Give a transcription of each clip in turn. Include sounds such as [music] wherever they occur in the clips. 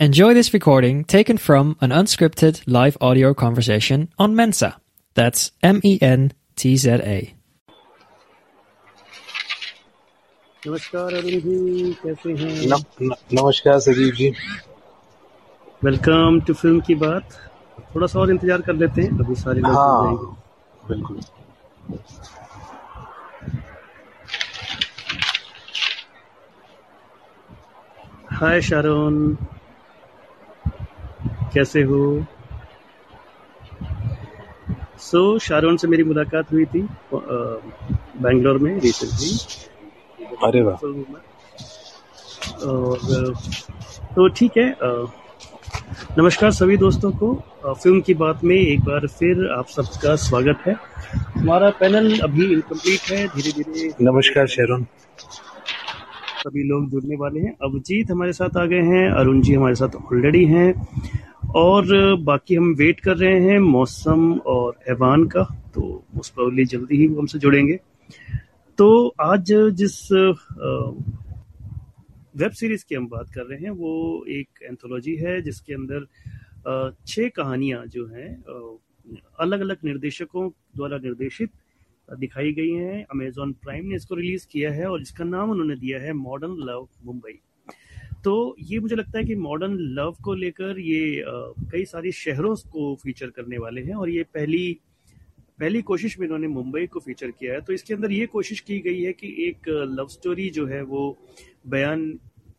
Enjoy this recording taken from an unscripted live audio conversation on Mensa. That's M E N T Z A. नमस्कार अरुण जी कैसे हैं न, न, नमस्कार Sadeep ji welcome to film की बात थोड़ा सा और इंतजार कर लेते हैं अभी सारे लोग जुड़ हाँ जाएंगे बिल्कुल हाय शारोन कैसे हो? सो so, शारोन से मेरी मुलाकात हुई थी बैंगलोर में रिसेंटली अरे वाह। और तो ठीक है नमस्कार सभी दोस्तों को। फ़िल्म की बात में एक बार फिर आप सबका स्वागत है। हमारा पैनल अभी इनकम्प्लीट है धीरे धीरे नमस्कार शेरोन सभी लोग जुड़ने वाले हैं। अभिजीत हमारे साथ आ गए हैं अरुण जी हमारे साथ ऑलरेडी हैं। और बाकी हम वेट कर रहे हैं मौसम और ऐवान का तो मोस्ट प्रोबेबली जल्दी ही वो हमसे जुड़ेंगे। तो आज जिस वेब सीरीज़ की हम बात कर रहे हैं, वो एक एंथोलॉजी है, जिसके अंदर छह कहानियाँ जो हैं अलग अलग निर्देशकों द्वारा निर्देशित दिखाई गई हैं। अमेजॉन प्राइम ने इसको रिलीज़ किया है और इसका नाम उन्होंने दिया है मॉडर्न लव मुंबई तो ये मुझे लगता है कि मॉडर्न लव को लेकर ये कई सारी शहरों को फीचर करने वाले हैं और ये पहली पहली कोशिश में इन्होंने मुंबई को फीचर किया है। तो इसके अंदर ये कोशिश की गई है कि एक लव स्टोरी जो है वो बयान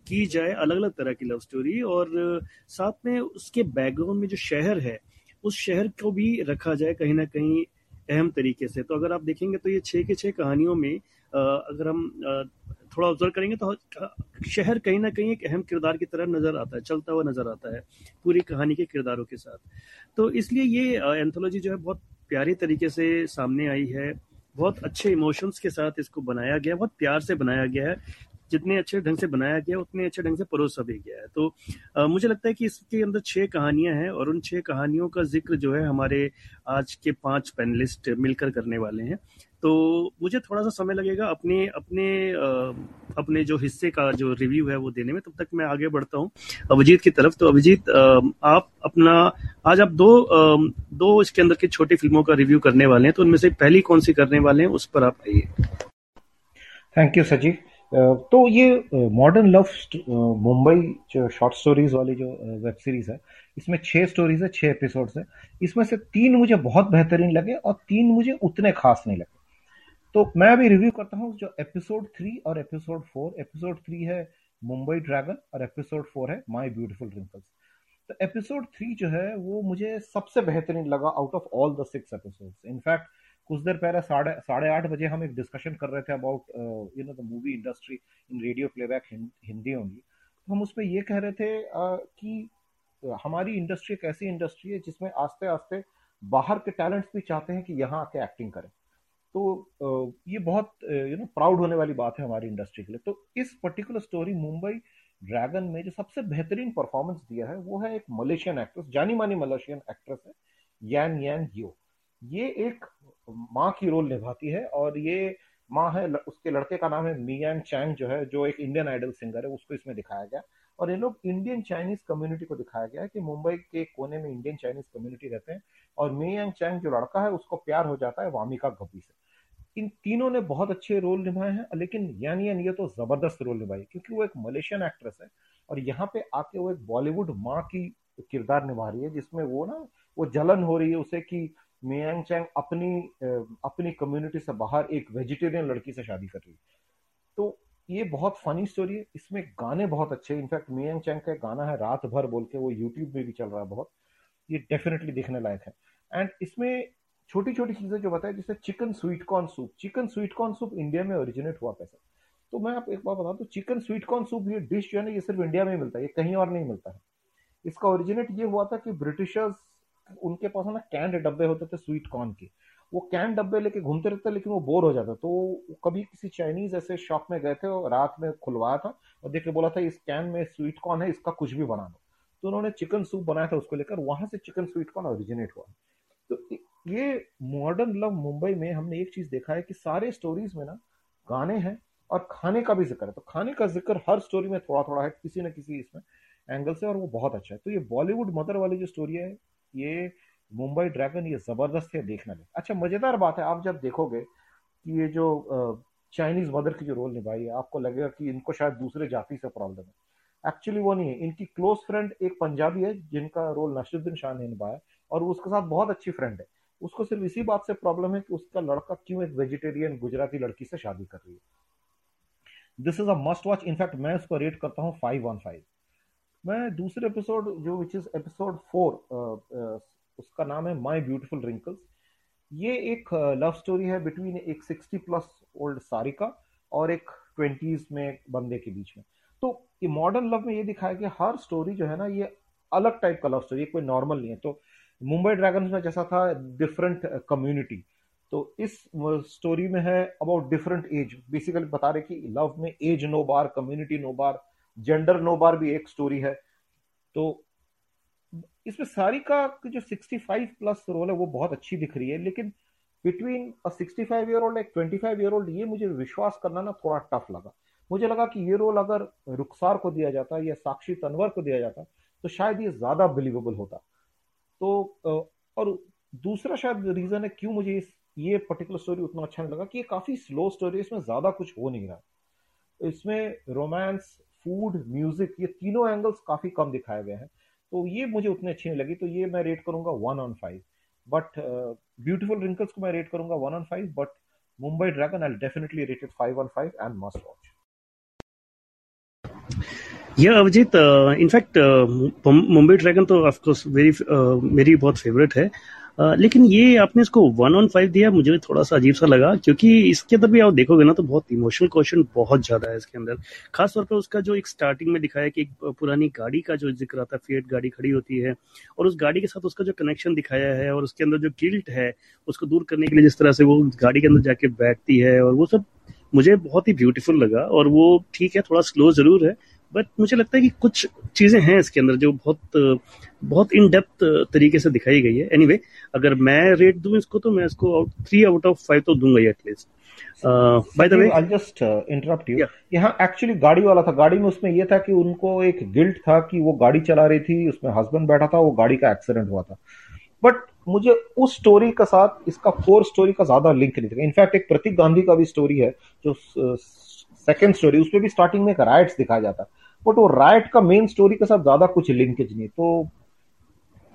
की जाए अलग अलग तरह की लव स्टोरी और, साथ में उसके बैकग्राउंड में जो शहर है, उस शहर को भी रखा जाए कहीं ना कहीं अहम तरीके से। तो अगर आप देखेंगे तो ये छः के छः कहानियों में अगर हम थोड़ा ऑब्ज़र्व करेंगे तो शहर कहीं ना कहीं एक अहम किरदार की तरह नज़र आता है, चलता हुआ नज़र आता है, पूरी कहानी के किरदारों के साथ। तो इसलिए ये एंथोलॉजी जो है बहुत प्यारी तरीके से सामने आई है, बहुत अच्छे इमोशंस के साथ इसको बनाया गया है बहुत प्यार से बनाया गया है। जितने अच्छे ढंग से बनाया गया उतने अच्छे ढंग से परोसा भी गया है। तो अ, मुझे लगता है कि इसके अंदर छह कहानियाँ हैं और उन छह कहानियों का ज़िक्र जो है हमारे आज के पाँच पैनलिस्ट मिलकर करने वाले हैं। तो मुझे थोड़ा सा समय लगेगा अपने अपने अ, अपने जो हिस्से का जो रिव्यू है वो देने में तब तक मैं आगे बढ़ता हूँ। अभिजीत की तरफ़। तो अभिजीत आप अपना आज आप दो अ, दो इसके अंदर की छोटी फ़िल्मों का रिव्यू करने वाले हैं तो उनमें से पहली कौन सी करने वाले हैं उस पर आप आइए। थैंक यू सजी तो ये मॉडर्न लव मुंबई जो शॉर्ट स्टोरीज वाली जो वेब सीरीज़ है, इसमें छह स्टोरीज है, छह एपिसोड्स है। इसमें से तीन मुझे बहुत बेहतरीन लगे और तीन मुझे उतने खास नहीं लगे। तो मैं अभी रिव्यू करता हूँ, जो एपिसोड थ्री और एपिसोड फोर एपिसोड थ्री है मुंबई ड्रैगन और एपिसोड फोर है माई ब्यूटीफुल रिंकल्स तो एपिसोड थ्री जो है, वो मुझे सबसे बेहतरीन लगा out of all the six episodes in fact कुछ देर पहले साढ़े साढ़े आठ बजे हम एक डिस्कशन कर रहे थे about you know the movie industry in radio playback Hindi only तो हम उसमें ये कह रहे थे uh, कि uh, हमारी इंडस्ट्री एक ऐसी इंडस्ट्री है जिसमें आस्ते आस्ते बाहर के टैलेंट्स भी चाहते हैं कि यहाँ आके एक्टिंग करें। तो uh, ये बहुत यू नो प्राउड होने वाली बात है हमारी इंडस्ट्री के लिए। तो इस पर्टिकुलर स्टोरी मुंबई ड्रैगन में जो सबसे बेहतरीन परफॉर्मेंस दिया है वो है एक मलेशियन एक्ट्रेस जानी मानी मलेशियन एक्ट्रेस है यान यान यो ये एक माँ की रोल निभाती है और ये माँ है उसके लड़के का नाम है मियान चैंग जो है, जो एक इंडियन आइडल सिंगर है, उसको इसमें दिखाया गया। और ये लोग इंडियन चाइनीज़ कम्युनिटी को दिखाया गया है कि मुंबई के कोने में इंडियन चाइनीज़ कम्युनिटी रहते हैं और मियान चैंग जो लड़का है, उसको प्यार हो जाता है वामिका गब्बी से। इन तीनों ने बहुत अच्छे रोल निभाए हैं, लेकिन यानी यानी ये तो ज़बरदस्त रोल निभाई, क्योंकि वो एक मलेशियन एक्ट्रेस है और यहाँ पे आके वो एक बॉलीवुड माँ की किरदार निभा रही है, जिसमें वो ना, वो जलन हो रही है उसे कि मियांग चैंग अपनी अपनी कम्युनिटी से बाहर एक वेजिटेरियन लड़की से शादी कर रही तो ये बहुत फनी स्टोरी है। इसमें गाने बहुत अच्छे इनफैक्ट मियांग चैंग का गाना है, रात भर बोल के, वो यूट्यूब में भी चल रहा है बहुत। ये डेफिनेटली देखने लायक है। एंड इसमें छोटी छोटी चीज़ें जो बताए, जैसे chicken sweet corn soup chicken sweet corn soup India में ओरिजिनेट हुआ कैसे तो मैं आप एक बात बता दूँ चिकन स्वीट कॉर्न सूप ये डिश जो है ना, ये सिर्फ़ इंडिया में मिलता है, ये कहीं और नहीं मिलता है। इसका ओरिजिनेट ये हुआ था कि ब्रिटिशर्स उनके पास ना कैंड डब्बे होते थे स्वीट कॉर्न के। वो कैन डब्बे लेके घूमते रहते लेकिन वो बोर हो जाता तो कभी किसी चाइनीज़ ऐसे शॉप में गए थे और रात में खुलवाया था और देख के बोला था, इस कैन में स्वीट कॉर्न है, इसका कुछ भी बना दो। तो उन्होंने चिकन सूप बनाया था उसको लेकर, वहाँ से चिकन स्वीट कॉर्न ओरिजिनेट हुआ। तो ये मॉडर्न लव मुंबई में हमने एक चीज़ देखा है कि सारे स्टोरीज में ना गाने हैं और खाने का भी ज़िक्र है। तो खाने का ज़िक्र हर स्टोरी में थोड़ा थोड़ा है, किसी न किसी इसमें एंगल से और वो बहुत अच्छा है। तो ये बॉलीवुड मदर वाली जो स्टोरी है ये मुंबई ड्रैगन ये ज़बरदस्त है देखने में। अच्छा मज़ेदार बात है, आप जब देखोगे कि ये जो चाइनीज़ मदर की जो रोल निभाई है, आपको लगेगा कि इनको शायद दूसरे जाति से प्रॉब्लम है। एक्चुअली वो नहीं है, इनकी क्लोज फ्रेंड एक पंजाबी है, जिनका रोल नशरुद्दीन शाह ने निभाया, और उसके साथ बहुत अच्छी फ्रेंड है। उसको सिर्फ़ इसी बात से प्रॉब्लम है कि उसका लड़का क्यों एक वेजिटेरियन गुजराती लड़की से शादी कर रही है। This is a must watch in fact मैं उसको रेट करता हूँ फाइव वन फाइव मैं दूसरे एपिसोड जो विच इज़ एपिसोड फोर उसका नाम है माई ब्यूटिफुल रिंकल्स ये एक लव स्टोरी है बिटवीन एक सिक्सटी प्लस ओल्ड सारिका और एक ट्वेंटीज में बंदे के बीच में। तो ये मॉडर्न लव में ये दिखाया कि हर स्टोरी जो है ना ये अलग टाइप का लव स्टोरी कोई नॉर्मल नहीं है। तो मुंबई ड्रैगन में जैसा था डिफरेंट कम्युनिटी uh, तो इस स्टोरी में है अबाउट डिफरेंट एज बेसिकली बता रहे कि लव में age no bar community no bar gender no bar भी एक स्टोरी है। तो इसमें सारी का जो 65 प्लस रोल है, वो बहुत अच्छी दिख रही है, लेकिन बिटवीन अ 65 ईयर ओल्ड एक 25 ईयर ओल्ड ये मुझे विश्वास करना ना थोड़ा टफ लगा। मुझे लगा कि ये रोल अगर रुखसार को दिया जाता या साक्षी तनवर को दिया जाता तो शायद ये ज़्यादा बिलीवेबल होता। तो और दूसरा शायद रीजन है, क्यों मुझे इस, ये पर्टिकुलर स्टोरी उतना अच्छा नहीं लगा कि ये काफ़ी स्लो स्टोरी है, इसमें ज़्यादा कुछ हो नहीं रहा। इसमें रोमांस फ़ूड म्यूज़िक ये तीनों एंगल्स काफ़ी कम दिखाए गए हैं। तो ये मुझे उतनी अच्छी नहीं लगी तो ये मैं रेट करूँगा one on five but Beautiful Wrinkles को मैं रेट करूँगा one on five but Mumbai Dragon I definitely rated five on five and must watch या Abhijeet in fact Mumbai Dragon तो ऑफकोर्स वेरी मेरी बहुत फेवरेट है। uh, लेकिन ये आपने इसको वन ऑन फाइव दिया, मुझे थोड़ा सा अजीब सा लगा, क्योंकि इसके अंदर भी आप देखोगे ना तो बहुत इमोशनल क्वेश्चन बहुत ज़्यादा है इसके अंदर। खासतौर पर उसका जो एक स्टार्टिंग में दिखाया कि एक पुरानी गाड़ी का जो ज़िक्र आता है फेट गाड़ी खड़ी होती है, और उस गाड़ी के साथ उसका जो कनेक्शन दिखाया है, और उसके अंदर जो गिल्ट है, उसको दूर करने के लिए जिस तरह से वो गाड़ी के अंदर जाके बैठती है, और वो सब मुझे बहुत ही ब्यूटीफुल लगा, और वो ठीक है, थोड़ा स्लो ज़रूर है बट मुझे लगता है कि कुछ चीज़ें हैं इसके अंदर जो बहुत बहुत इन डेप्थ तरीके से दिखाई गई है। एनीवे anyway, अगर मैं रेट दूँ इसको तो मैं इसको थ्री आउट ऑफ़ फाइव तो दूँगा at least by the way I just interrupt you यहाँ एक्चुअली गाड़ी वाला था। गाड़ी में उसमें ये था कि उनको एक गिल्ट था कि वो गाड़ी चला रही थी उसमें हस्बैंड बैठा था वो गाड़ी का एक्सीडेंट हुआ था। बट मुझे उस स्टोरी के साथ इसका कोर स्टोरी का ज़्यादा लिंक नहीं था इनफैक्ट एक प्रतीक गांधी का भी स्टोरी है जो सेकेंड स्टोरी उसमें भी स्टार्टिंग में एक राइट्स दिखाया जाता। बट वो राइट का मेन स्टोरी के साथ ज़्यादा कुछ लिंकेज नहीं तो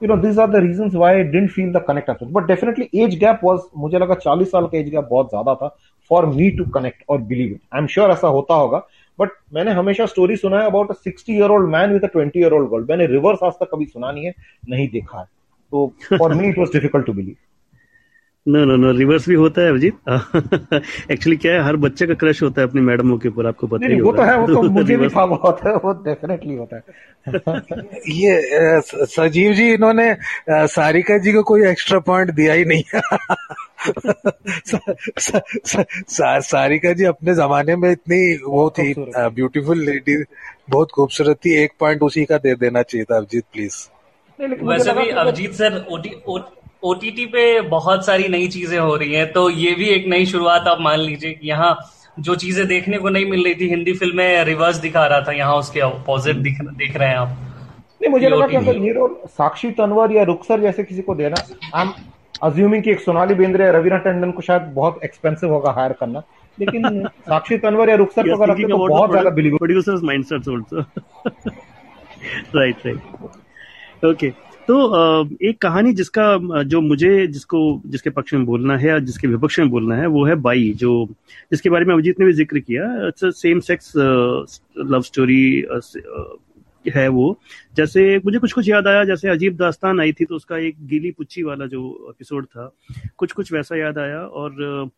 you know this are the reasons why I didn't feel the connect but definitely age gap was मुझे लगा 40 साल का एज गैप बहुत ज़्यादा था फॉर मी टू कनेक्ट और believe it I am sure ऐसा होता होगा। बट मैंने हमेशा स्टोरी सुना है about 60 year old man with 20 year old girl मैंने रिवर्स आज तक कभी सुना नहीं है, नहीं देखा है। तो for me it was difficult to believe no no no reverse भी होता है अभिजीत। [laughs] एक्चुअली क्या है हर बच्चे का क्रश होता है अपनी मैडमों के ऊपर आपको पता ही वो तो है वो तो [laughs] मुझे भी था [laughs] होता है वो डेफिनेटली होता है। ये सजीव जी इन्होंने सारिका जी को कोई एक्स्ट्रा पॉइंट दिया ही नहीं। सारिका जी अपने जमाने में इतनी वो थी ब्यूटीफुल लेडी बहुत खूबसूरत थी एक पॉइंट उसी का दे देना चाहिए था अभिजीत प्लीज़ वैसे भी अभिजीत सर ओटीटी पे बहुत सारी नई चीज़ें हो रही हैं तो ये भी एक नई शुरुआत आप मान लीजिए कि यहाँ जो चीज़ें देखने को नहीं मिल रही थी हिंदी फ़िल्म रिवर्स दिखा रहा था यहाँ उसके अपोजिट दिख देख रहे हैं आप। नहीं मुझे लगा कि अगर ये रोल साक्षी तनवर या रुखसर जैसे किसी को देना। आई एम अज्यूमिंग कि एक सोनाली बेंद्रे या रवीना टंडन को शायद बहुत एक्सपेंसिव होगा हायर करना लेकिन [laughs] साक्षी तनवर या रुखसर को अगर रखते तो बहुत ज़्यादा believe producers mindsets also right right okay तो एक कहानी जिसका जो मुझे जिसको, जिसके पक्ष में बोलना है या जिसके विपक्ष में बोलना है, वो है बाई, जो जिसके बारे में अभिजीत ने भी ज़िक्र किया। It's same sex love story है वो। जैसे मुझे कुछ कुछ याद आया, जैसे अजीब दास्तान आई थी तो उसका एक गीली पुच्छी वाला जो एपिसोड था, कुछ कुछ वैसा याद आया और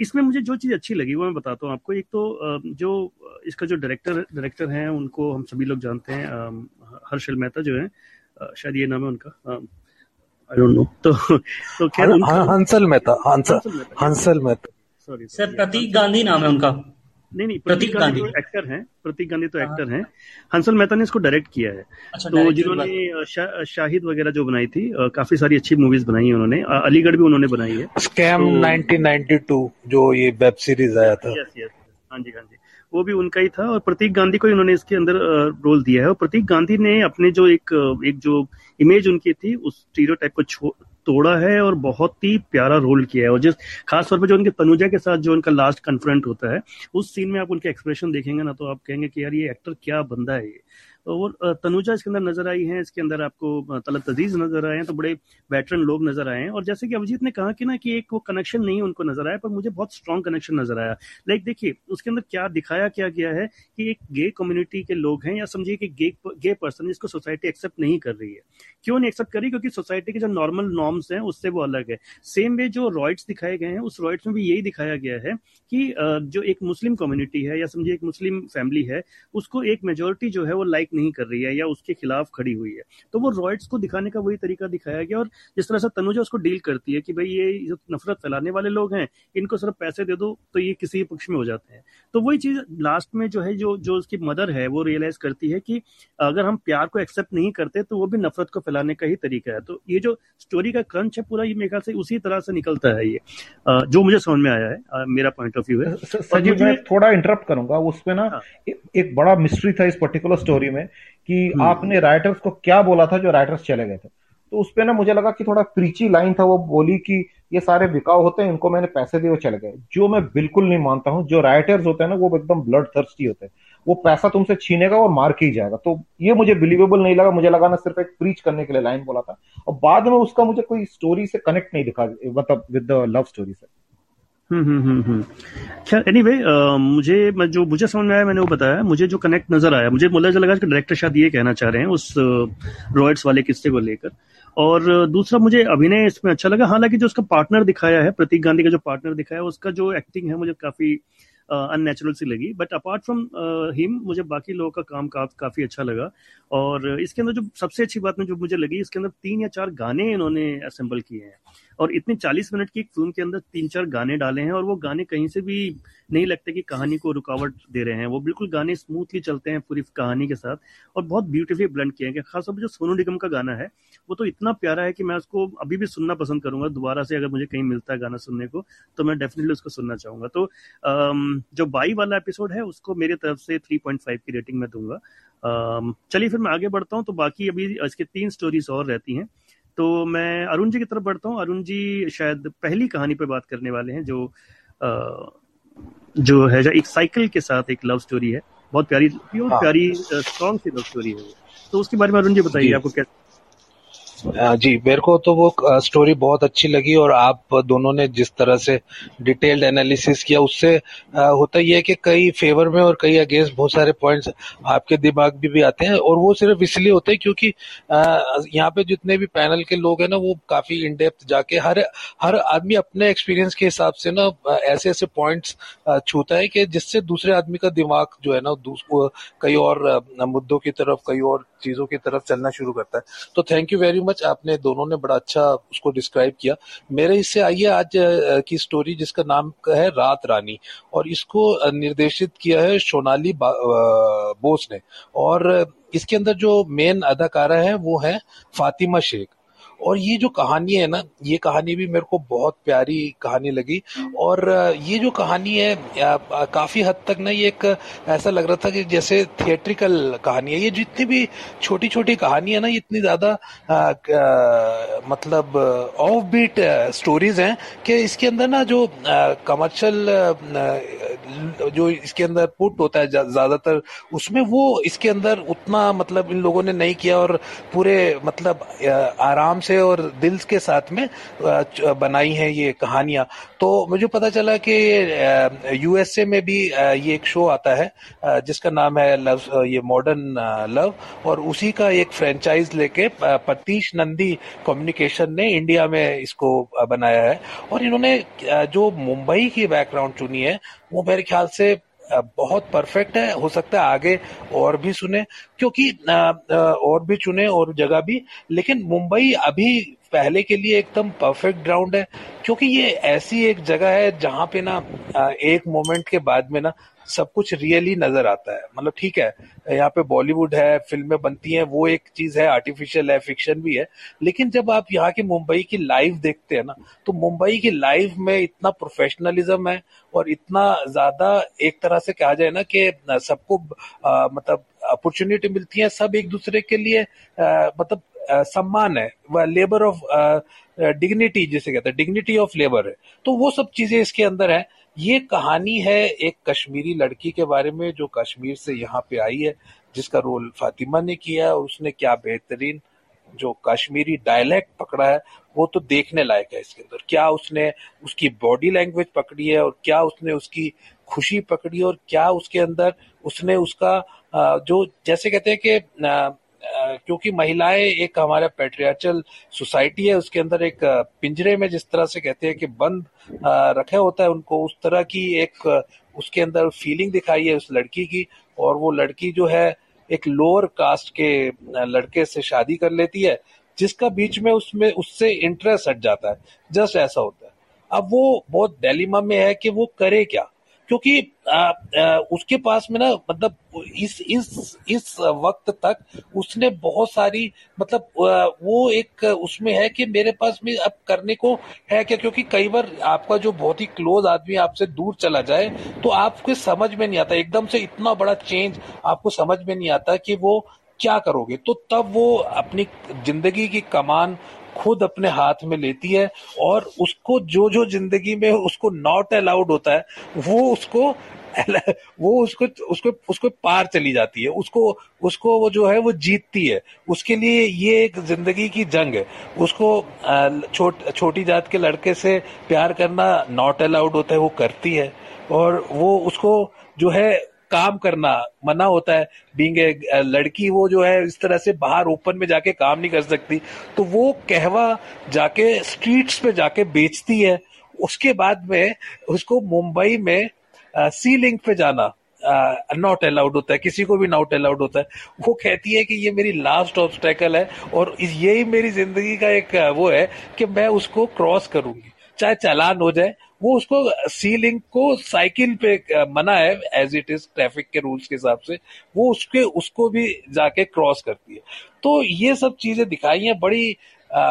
इसमें मुझे जो चीज़ अच्छी लगी वो मैं बताता हूँ आपको। एक तो जो, इसका जो डायरेक्टर डायरेक्टर हैं, उनको हम सभी लोग जानते हैं हर्षल मेहता जो है शायद ये नाम है उनका। आई डोंट नो तो तो खैर हंसल मेहता हंसल हंसल मेहता सॉरी सर प्रतीक गांधी नाम है उनका। नहीं नहीं प्रतीक गांधी तो एक्टर हैं। प्रतीक गांधी तो एक्टर हैं। हंसल मेहता ने इसको डायरेक्ट किया है। अच्छा, तो जिन्होंने शा, शाहिद वगैरह जो बनाई थी काफ़ी सारी अच्छी मूवीज़ बनाई है उन्होंने। अलीगढ़ भी उन्होंने बनाई है। स्कैम तो, 1992 जो ये वेब सीरीज़ आया था। यस यस हाँ जी हाँ जी। वो भी उनका ही था और प्रतीक गांधी को इन्होंने इसके अंदर रोल दिया है। और प्रतीक गांधी ने अपने जो एक एक जो इमेज उनकी थी, उस टीरो टाइप को तोड़ा है और बहुत ही प्यारा रोल किया है। और जिस खास तौर पर जो उनके तनुजा के साथ जो उनका लास्ट कन्फ्रंट होता है, उस सीन में आप उनके एक्सप्रेशन देखेंगे ना तो आप कहेंगे कि यार ये एक्टर क्या बंदा है ये। और तनुजा इसके अंदर नज़र आई है, इसके अंदर आपको तलत अज़ीज़ नज़र आए हैं तो बड़े वेटरन लोग नज़र आए हैं। और जैसे कि अभिजीत ने कहा कि ना कि एक वो कनेक्शन नहीं उनको नज़र आया, पर मुझे बहुत स्ट्रॉन्ग कनेक्शन नज़र आया। लाइक देखिए, उसके अंदर क्या दिखाया, क्या गया है कि एक गे कम्युनिटी के लोग हैं, या समझिए कि गे गे पर्सन जिसको सोसाइटी एक्सेप्ट नहीं कर रही है। क्यों नहीं एक्सेप्ट कर? क्योंकि सोसाइटी के जो नॉर्मल नॉर्म्स हैं, उससे वो अलग है। सेम वे जो रॉयट्स दिखाए गए हैं, उस रॉयट्स में भी यही दिखाया गया है कि जो एक मुस्लिम कम्युनिटी है, या समझिए एक मुस्लिम फैमिली है, उसको एक मेजोरिटी जो है वो लाइक नहीं कर रही है या उसके खिलाफ खड़ी हुई है। तो वो रॉयट्स को दिखाने का वही तरीका दिखाया गया और जिस तरह से तनुजा उसको डील करती है कि भाई ये जो नफरत फैलाने वाले लोग हैं इनको सिर्फ़ पैसे दे दो तो ये किसी पक्ष में हो जाते हैं। तो वही चीज़ लास्ट में जो है जो जो उसकी मदर है वो रियलाइज़ करती है कि अगर हम प्यार को एक्सेप्ट नहीं करते तो वो भी नफरत को फैलाने का ही तरीका है। तो ये जो स्टोरी का क्रंच है पूरा ये मेरे ख्याल से उसी तरह से निकलता है ये। जो मुझे समझ में आया है मेरा पॉइंट ऑफ़ व्यू है। सजीव मैं थोड़ा इंटरप्ट करूँगा उसमें ना हाँ। एक बड़ा मिस्ट्री था इस पर्टिकुलर स्टोरी में। कि हम्म। आपने राइटर्स को क्या बोला था जो राइटर्स चले गए थे। तो उस पर ना मुझे लगा कि थोड़ा प्रीची लाइन था वो बोली कि ये सारे बिकाऊ होते हैं इनको मैंने पैसे दिए वो चले गए। जो मैं बिल्कुल नहीं मानता हूँ जो राइटर्स होते हैं ना वो एकदम ब्लड थर्स्टी होते हैं। वो पैसा तुमसे छीनेगा और मार के ही जाएगा। तो ये मुझे बिलीवेबल नहीं लगा मुझे लगा ना सिर्फ़ एक प्रीच करने के लिए लाइन बोला था। और बाद में उसका मुझे कोई स्टोरी से कनेक्ट नहीं दिखा मतलब विद द लव स्टोरी से। Hmm any hmm, hmm. खैर एनीवे मुझे जो मुझे समझ में आया मैंने वो बताया मुझे जो कनेक्ट नज़र आया मुझे मुझे लगा कि डायरेक्टर शायद ये कहना चाह रहे हैं उस रॉयट्स वाले किस्से को लेकर और दूसरा मुझे अभिनय इसमें अच्छा लगा हालाँकि जो उसका पार्टनर दिखाया है प्रतीक गांधी का जो पार्टनर दिखाया है उसका जो एक्टिंग है मुझे काफ़ी अननेचुरल सी लगी। बट अपार्ट फ्रॉम हिम मुझे बाकी लोगों का काम का, काफ़ी अच्छा लगा। और इसके अंदर जो सबसे अच्छी बात में जो मुझे लगी इसके अंदर तीन या चार गाने इन्होंने असेंबल किए हैं। और इतने 40 मिनट की एक फ़िल्म के अंदर तीन चार गाने डाले हैं और वो गाने कहीं से भी नहीं लगते कि कहानी को रुकावट दे रहे हैं। वो बिल्कुल गाने स्मूथली चलते हैं पूरी कहानी के साथ और बहुत ब्यूटीफुली ब्लेंड किए हैं। खासतौर पर जो सोनू निगम का गाना है वो तो इतना प्यारा है कि मैं उसको अभी भी सुनना पसंद करूँगा। दोबारा से अगर मुझे कहीं मिलता है गाना सुनने को तो मैं डेफिनेटली उसको सुनना चाहूँगा। तो जो बाई वाला एपिसोड है उसको मेरी तरफ़ से थ्री की रेटिंग में दूँगा। चलिए फिर मैं आगे बढ़ता हूँ तो बाकी अभी इसके तीन स्टोरीज और रहती हैं। तो मैं अरुण जी की तरफ़ बढ़ता हूँ। अरुण जी शायद पहली कहानी पे बात करने वाले हैं जो जो है जो एक साइकिल के साथ एक लव स्टोरी है। बहुत प्यारी प्योर हाँ। प्यारी स्ट्रॉन्ग सी लव स्टोरी है तो उसके बारे में अरुण जी बताइए आपको कैसे जी, मेरे को तो वो स्टोरी बहुत अच्छी लगी और आप दोनों ने जिस तरह से डिटेल्ड एनालिसिस किया, उससे होता ही है कि कई फेवर में और कई अगेंस्ट बहुत सारे पॉइंट्स आपके दिमाग में भी आते हैं और वो सिर्फ़ इसलिए होते हैं क्योंकि यहाँ पे जितने भी पैनल के लोग हैं ना, वो काफ़ी इन डेप्थ जाके हर हर आदमी अपने एक्सपीरियंस के हिसाब से ना ऐसे ऐसे पॉइंट्स छूता है कि जिससे दूसरे आदमी का दिमाग जो है ना कई और मुद्दों की तरफ़, कई और चीज़ों की तरफ़ चलना शुरू करता है। तो थैंक यू वेरी मच आपने दोनों ने बड़ा अच्छा उसको डिस्क्राइब किया। मेरे इससे आइए आज की स्टोरी जिसका नाम है रात रानी, और इसको निर्देशित किया है सोनाली बोस ने। और इसके अंदर जो मेन अदाकारा है वो है फातिमा शेख। और ये जो कहानी है ना, ये कहानी भी मेरे को बहुत प्यारी कहानी लगी। और ये जो कहानी है काफ़ी हद तक ना ये एक ऐसा लग रहा था कि जैसे थिएट्रिकल कहानी है। ये जितनी भी छोटी छोटी कहानी है ना इतनी ज़्यादा मतलब ऑफ़ बीट स्टोरीज हैं कि इसके अंदर ना जो कमर्शियल जो इसके अंदर पुट होता है ज़्यादातर, उसमें वो इसके अंदर उतना मतलब इन लोगों ने नहीं किया और पूरे मतलब आराम से और दिल के साथ में बनाई हैं ये कहानियाँ। तो मुझे पता चला कि यूएसए में भी ये एक शो आता है जिसका नाम है लव ये मॉडर्न लव और उसी का एक फ्रेंचाइज लेके पतीश नंदी कम्युनिकेशन ने इंडिया में इसको बनाया है। और इन्होंने जो मुंबई की बैकग्राउंड चुनी है, वो मेरे ख्याल से बहुत परफेक्ट है। हो सकता है आगे और भी सुने, क्योंकि और भी चुने और जगह भी। लेकिन मुंबई अभी पहले के लिए एकदम परफेक्ट ग्राउंड है क्योंकि ये ऐसी एक जगह है जहाँ पे ना एक मोमेंट के बाद में ना सब कुछ रियली नज़र आता है। मतलब ठीक है यहाँ पे बॉलीवुड है फ़िल्में बनती हैं वो एक चीज़ है आर्टिफिशियल है फिक्शन भी है लेकिन जब आप यहाँ की मुंबई की लाइव देखते हैं ना तो मुंबई की लाइव में इतना प्रोफेशनलिज्म है और इतना ज़्यादा एक तरह से कहा जाए ना कि सबको मतलब अपॉर्चुनिटी मिलती है सब एक दूसरे के लिए आ, मतलब सम्मान है वह लेबर ऑफ़ डिग्निटी जिसे कहते हैं डिग्निटी ऑफ़ लेबर है। तो वो सब चीज़ें इसके अंदर है। ये कहानी है एक कश्मीरी लड़की के बारे में, जो कश्मीर से यहाँ पे आई है, जिसका रोल फातिमा ने किया और उसने क्या बेहतरीन जो कश्मीरी डायलेक्ट पकड़ा है, वो तो देखने लायक है इसके अंदर। क्या उसने उसकी बॉडी लैंग्वेज पकड़ी है और क्या उसने उसकी खुशी पकड़ी है और क्या उसके अंदर उसने उसका जो जैसे कहते हैं कि क्योंकि महिलाएँ एक हमारा पेट्रियाचल सोसाइटी है, उसके अंदर एक पिंजरे में जिस तरह से कहते हैं कि बंद रखे होता है उनको, उस तरह की एक, उसके अंदर फीलिंग दिखाई है उस लड़की की और वो लड़की जो है एक लोअर कास्ट के लड़के से शादी कर लेती है, जिसका बीच में उसमें, उससे इंटरेस्ट हट जाता है, जस्ट ऐसा होता है। अब वो बहुत डेलीमा में है कि वो करे क्या? क्योंकि आ, आ, उसके पास में ना मतलब इस इस इस वक्त तक उसने बहुत सारी मतलब वो एक उसमें है कि मेरे पास में अब करने को है क्या? क्योंकि कई बार आपका जो बहुत ही क्लोज आदमी आपसे दूर चला जाए तो आपको समझ में नहीं आता। एकदम से इतना बड़ा चेंज आपको समझ में नहीं आता कि वो क्या करोगे। तो तब वो अपनी ज़िंदगी की कमान खुद अपने हाथ में लेती है और उसको जो जो ज़िंदगी में उसको नॉट अलाउड होता है, वो उसको वो उसको उसको उसको पार चली जाती है। उसको उसको वो जो है वो जीतती है। उसके लिए ये एक ज़िंदगी की जंग है। उसको छोट, छोटी जात के लड़के से प्यार करना नॉट अलाउड होता है, वो करती है। और वो उसको जो है काम करना, मना होता है। बींग ए लड़की, वो जो है, इस तरह से बाहर ओपन में जाके काम नहीं कर सकती। तो वो कहवा जाके स्ट्रीट्स पे जाके बेचती है। उसके बाद में, उसको मुंबई में सी लिंक पे जाना नॉट अलाउड होता है। किसी को भी नॉट अलाउड होता है। वो कहती है कि ये मेरी लास्ट ऑब्स्टेकल है और यही मेरी ज़िंदगी का एक वो है कि मैं उसको क्रॉस करूँगी। चाहे चालान हो जाए, वो उसको सी लिंक को साइकिल पे मना है एज इट इज़ ट्रैफ़िक के रूल्स के हिसाब से, वो उसके, उसको भी जाके क्रॉस करती है। तो ये सब चीज़ें दिखाई हैं, बड़ी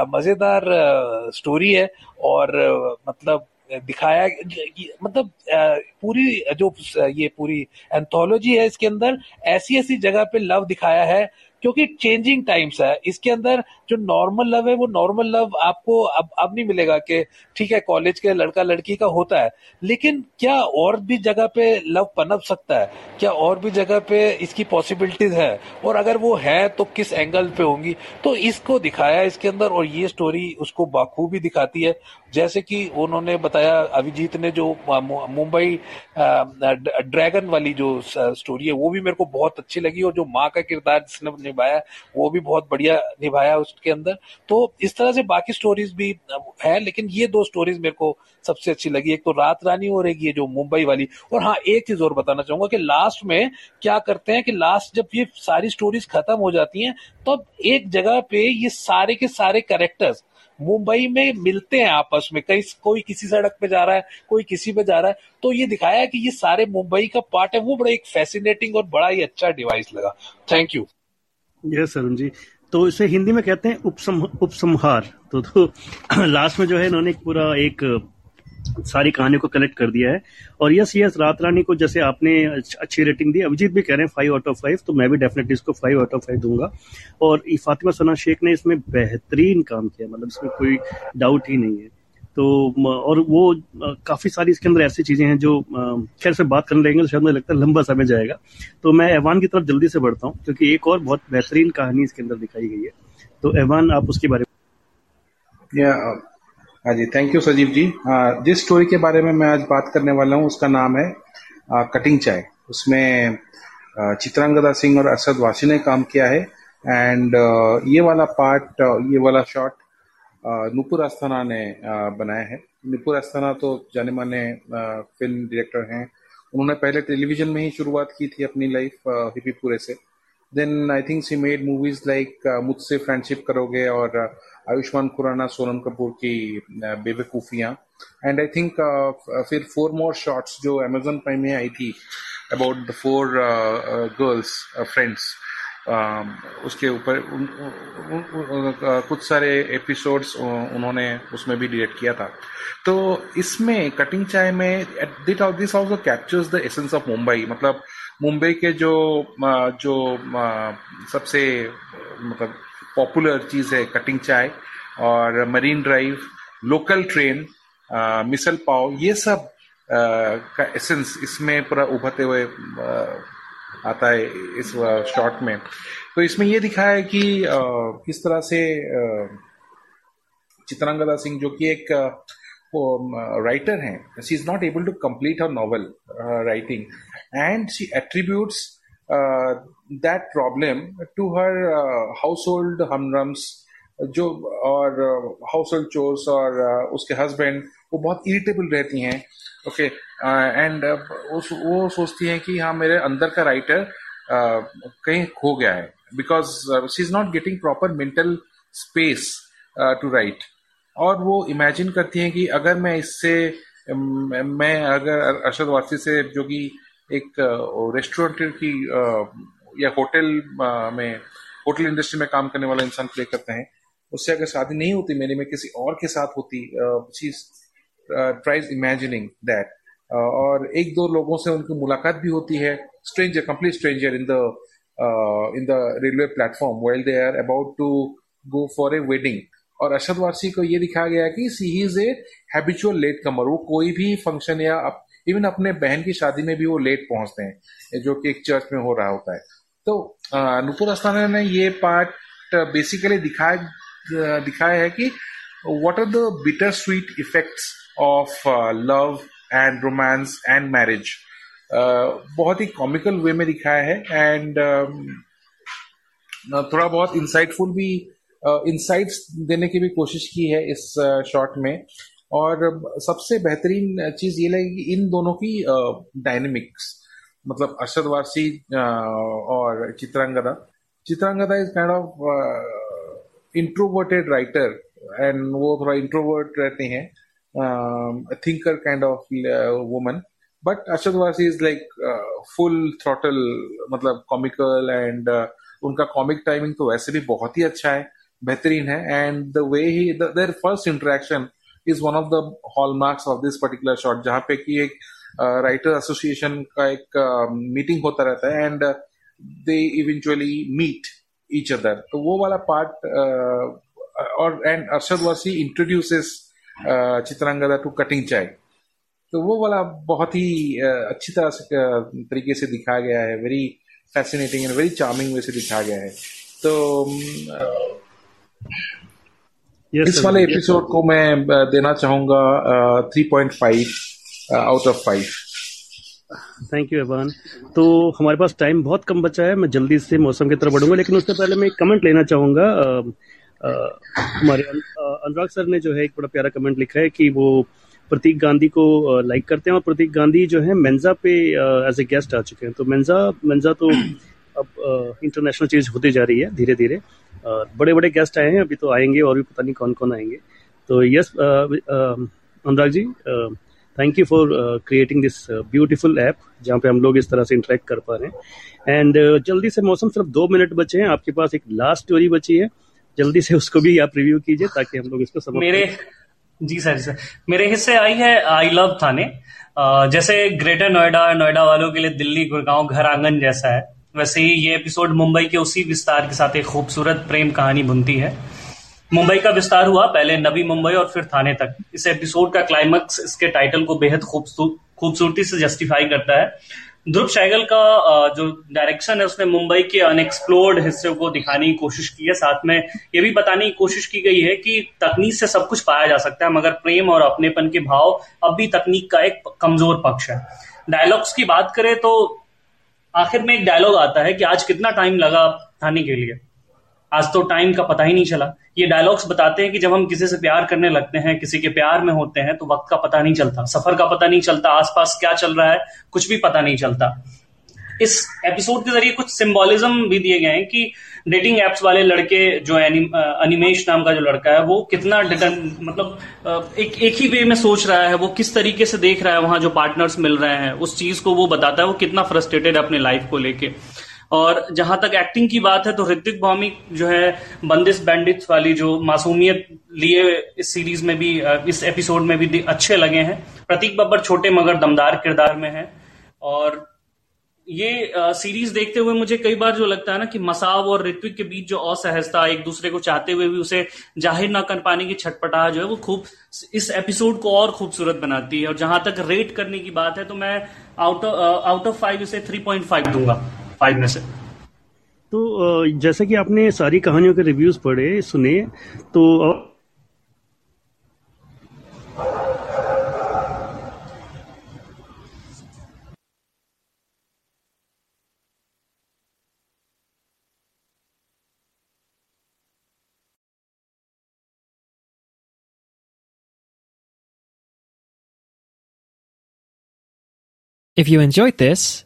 मज़ेदार स्टोरी है, और मतलब दिखाया मतलब पूरी, जो, ये पूरी एंथोलॉजी है इसके अंदर ऐसी ऐसी जगह पे लव दिखाया है क्योंकि चेंजिंग टाइम्स है। इसके अंदर जो नॉर्मल लव है, वो नॉर्मल लव आपको अब अब नहीं मिलेगा कि ठीक है कॉलेज के लड़का लड़की का होता है। लेकिन क्या और भी जगह पे लव पनप सकता है? क्या और भी जगह पे इसकी पॉसिबिलिटीज है? और अगर वो है तो किस एंगल पे होंगी? तो इसको दिखाया इसके अंदर, और ये स्टोरी उसको बाखूबी दिखाती है। जैसे कि उन्होंने बताया, अभिजीत ने जो मुंबई ड्रैगन वाली जो स्टोरी है, वो भी मेरे को बहुत अच्छी लगी, और जो माँ का किरदार जिसने निभाया, वो भी बहुत बढ़िया निभाया उसके अंदर। तो इस तरह से बाकी स्टोरीज भी है, लेकिन ये दो स्टोरीज मेरे को सबसे अच्छी लगी। एक तो रात रानी और एक ये जो मुंबई वाली। और हाँ एक चीज़ और बताना चाहूँगा कि लास्ट में क्या करते हैं कि लास्ट जब ये सारी स्टोरीज खत्म हो जाती हैं, तब तो एक जगह पे ये सारे के सारे कैरेक्टर्स मुंबई में मिलते हैं आपस में। कहीं कोई किसी सड़क पे जा रहा है, कोई किसी पे जा रहा है। तो ये दिखाया है कि ये सारे मुंबई का पार्ट है। वो बड़ा एक फैसिनेटिंग और बड़ा ही अच्छा डिवाइस लगा। Thank you yes Arun ji. तो इसे हिंदी में कहते हैं उपसम उपसंहार। तो, तो [clears throat] लास्ट में जो है इन्होंने पूरा एक सारी कहानी को कलेक्ट कर दिया है। और यस यस रात रानी को जैसे आपने अच्छी रेटिंग दी। अभिजीत भी कह रहे हैं फाइव आउट ऑफ़ फाइव तो मैं भी डेफिनेटली इसको फाइव आउट ऑफ़ फाइव दूँगा। और फातिमा सना शेख ने इसमें बेहतरीन काम किया मतलब इसमें कोई डाउट ही नहीं है। तो और वो काफ़ी सारी इसके अंदर ऐसी चीज़ें हैं जो खैर से बात करने लगेंगे तो शायद मुझे लगता है लंबा समय जाएगा। तो मैं एवान की तरफ़ जल्दी से बढ़ता हूँ, क्योंकि एक और बहुत बेहतरीन कहानी इसके अंदर दिखाई गई है। तो एवान आप उसके बारे में हाँ जी थैंक यू सजीव जी। जिस स्टोरी के बारे में मैं आज बात करने वाला हूँ, उसका नाम है कटिंग चाय। उसमें चित्रांगदा सिंह और असद वासी ने काम किया है एंड ये वाला पार्ट ये वाला शॉट नुपुर अस्थाना ने बनाया है। नुपुर अस्थाना तो जाने माने फ़िल्म डायरेक्टर हैं। उन्होंने पहले टेलीविज़न में ही शुरुआत की थी अपनी लाइफ हिपीपुरे से। Then I think she made movies like मुझसे फ्रेंडशिप करोगे और आयुष्मान खुराना, सोनम कपूर की बेवकूफियाँ। एंड आई थिंक फिर फोर मोर शॉर्ट्स जो अमेजोन प्राइम में आई थी about the four girls friends उसके ऊपर कुछ सारे एपिसोड्स उन्होंने उसमें भी डिरेक्ट किया था। तो इसमें, कटिंग चाय में this also captures the essence of Mumbai मतलब मुंबई के जो जो सबसे मतलब पॉपुलर चीज़ है कटिंग चाय और Marine Drive local train misal pav, ये सब का एसेंस इसमें पूरा उभरते हुए आता है इस शॉट में। तो इसमें ये दिखा है कि किस तरह से चित्रांगदा सिंह, जो कि एक राइटर हैं she is not able to complete her novel writing and she attributes that problem to her household हमरम्स जो, और हाउस होल्ड चोर्स और उसके हस्बैंड वो बहुत इरिटेबल रहती हैं। ओके एंड वो सोचती है कि हाँ मेरे अंदर का राइटर कहीं खो गया है। Because she is not getting proper mental space to write और वो इमेजिन करती हैं कि अगर मैं इससे मैं अगर अरशद वारसी से जो कि एक रेस्टोरेंट की या होटल में होटल इंडस्ट्री में काम करने वाला इंसान प्ले करते हैं, उससे अगर शादी नहीं होती मेरी में, किसी और के साथ होती ट्राइज इमेजिनिंग दैट और एक दो लोगों से उनकी मुलाकात भी होती है। Stranger complete stranger in the in the railway platform well they are about to go for a wedding और अरशद वारसी को ये दिखाया गया कि she is a habitual latecomer वो कोई भी फ़ंक्शन या इवन अपने बहन की शादी में भी वो लेट पहुँचते हैं, जो कि एक चर्च में हो रहा होता है। तो नुपुर अस्थाना ने ये पार्ट बेसिकली दिखाया दिखाया है कि what are the bitter sweet effects of uh, love and romance and marriage. Uh, बहुत ही कॉमिकल वे में दिखाया है एंड um, थोड़ा बहुत इंसाइटफुल भी इंसाइट्स uh, देने की भी कोशिश की है इस शॉट uh, में। और सबसे बेहतरीन चीज़ ये लगी इन दोनों की डायनेमिक्स uh, मतलब अरशद वारसी और Chitrangada. Chitrangada is kind of introverted writer and वो थोड़ा इंट्रोवर्ट रहते हैं। Thinker kind of woman but Arshad Warsi is like full throttle मतलब कॉमिकल एंड uh, उनका कॉमिक टाइमिंग तो वैसे भी बहुत ही अच्छा है बेहतरीन है and the way he their first interaction is one of the hallmarks of this particular shot जहाँ पे कि एक राइटर uh, एसोसिएशन का एक मीटिंग uh, होता रहता है and they eventually meet each other तो वो वाला पार्ट और एंड अरशद वासी इंट्रोड्यूसेस चित्रांगदा टू कटिंग चाय। तो वो वाला बहुत ही uh, अच्छी तरह से uh, तरीके से दिखाया गया है। Very fascinating and very charming way से दिखाया गया है। तो yes, इस वाले एपिसोड को मैं uh, देना चाहूँगा three point five out of five thank you Evan तो हमारे पास टाइम बहुत कम बचा है। मैं जल्दी से मौसम की तरफ़ बढ़ूँगा लेकिन उससे पहले मैं एक कमेंट लेना चाहूँगा। हमारे अनुराग सर ने जो है एक बड़ा प्यारा कमेंट लिखा है कि वो प्रतीक गांधी को लाइक करते हैं और प्रतीक गांधी जो है मेंजा पे एज ए गेस्ट आ चुके हैं। तो मेंजा मेंजा तो [clears throat] अब इंटरनेशनल चीज़ होती जा रही है धीरे धीरे बड़े बड़े गेस्ट आए हैं अभी तो आएँगे और भी पता नहीं कौन कौन आएँगे। तो yes Anurag ji thank you for creating this beautiful app जहाँ पे हम लोग इस तरह से इंटरेक्ट कर पा रहे हैं। एंड uh, जल्दी से मौसम सिर्फ़ दो मिनट बचे हैं। आपके पास एक लास्ट स्टोरी बची है। जल्दी से उसको भी आप रिव्यू कीजिए ताकि हम लोग इसको समझ मेरे जी सर सर। मेरे हिस्से आई है आई लव थाने। जैसे ग्रेटर नोएडा नोएडा वालों के लिए दिल्ली गुड़गांव घर आँगन जैसा है वैसे ही ये एपिसोड मुंबई के उसी विस्तार के साथ एक खूबसूरत प्रेम कहानी बुनती है। मुंबई का विस्तार हुआ पहले नवी मुंबई और फिर थाने तक। इस एपिसोड का क्लाइमैक्स इसके टाइटल को बेहद खूबसूरती से जस्टिफाई करता है। ध्रुव शैगल का जो डायरेक्शन है, उसने मुंबई के अनएक्सप्लोर्ड हिस्से को दिखाने की कोशिश की है। साथ में ये भी बताने की कोशिश की गई है कि तकनीक से सब कुछ पाया जा सकता है, मगर प्रेम और अपनेपन के भाव अब भी तकनीक का एक कमज़ोर पक्ष है। डायलॉग्स की बात करें तो आखिर में एक डायलॉग आता है कि आज कितना टाइम लगा थाने के लिए। आज तो टाइम का पता ही नहीं चला। ये डायलॉग्स बताते हैं कि जब हम किसी से प्यार करने लगते हैं, किसी के प्यार में होते हैं तो वक्त का पता नहीं चलता, सफ़र का पता नहीं चलता, आसपास क्या चल रहा है, कुछ भी पता नहीं चलता। इस एपिसोड के ज़रिए कुछ सिंबोलिज्म भी दिए गए हैं कि डेटिंग एप्स वाले लड़के जो अनिमेश नाम का जो लड़का है, वो कितना मतलब एक एक ही वे में सोच रहा है, वो किस तरीके से देख रहा है, वहाँ जो पार्टनर्स मिल रहे हैं, उस चीज़ को वो बताता है, वो कितना फ्रस्ट्रेटेड है अपने लाइफ को लेके। और जहाँ तक एक्टिंग की बात है तो ऋतिक भौमिक जो है बंदिश बैंडिट्स वाली जो मासूमियत लिए इस सीरीज़ में भी इस एपिसोड में भी अच्छे लगे हैं। प्रतीक बब्बर छोटे मगर दमदार किरदार में है। और ये आ, सीरीज़ देखते हुए मुझे कई बार जो लगता है ना कि मसाव और ऋत्विक के बीच जो असहजता एक दूसरे को चाहते हुए भी उसे ज़ाहिर ना कर पाने की छटपटा जो है वो खूब इस एपिसोड को और खूबसूरत बनाती है। और जहाँ तक रेट करने की बात है तो मैं out of out of five इसे थ्री पॉइंट फाइव दूँगा। फाइव में से तो जैसे कि आपने सारी कहानियों के रिव्यूज़ पढ़े सुने तो If you enjoyed this,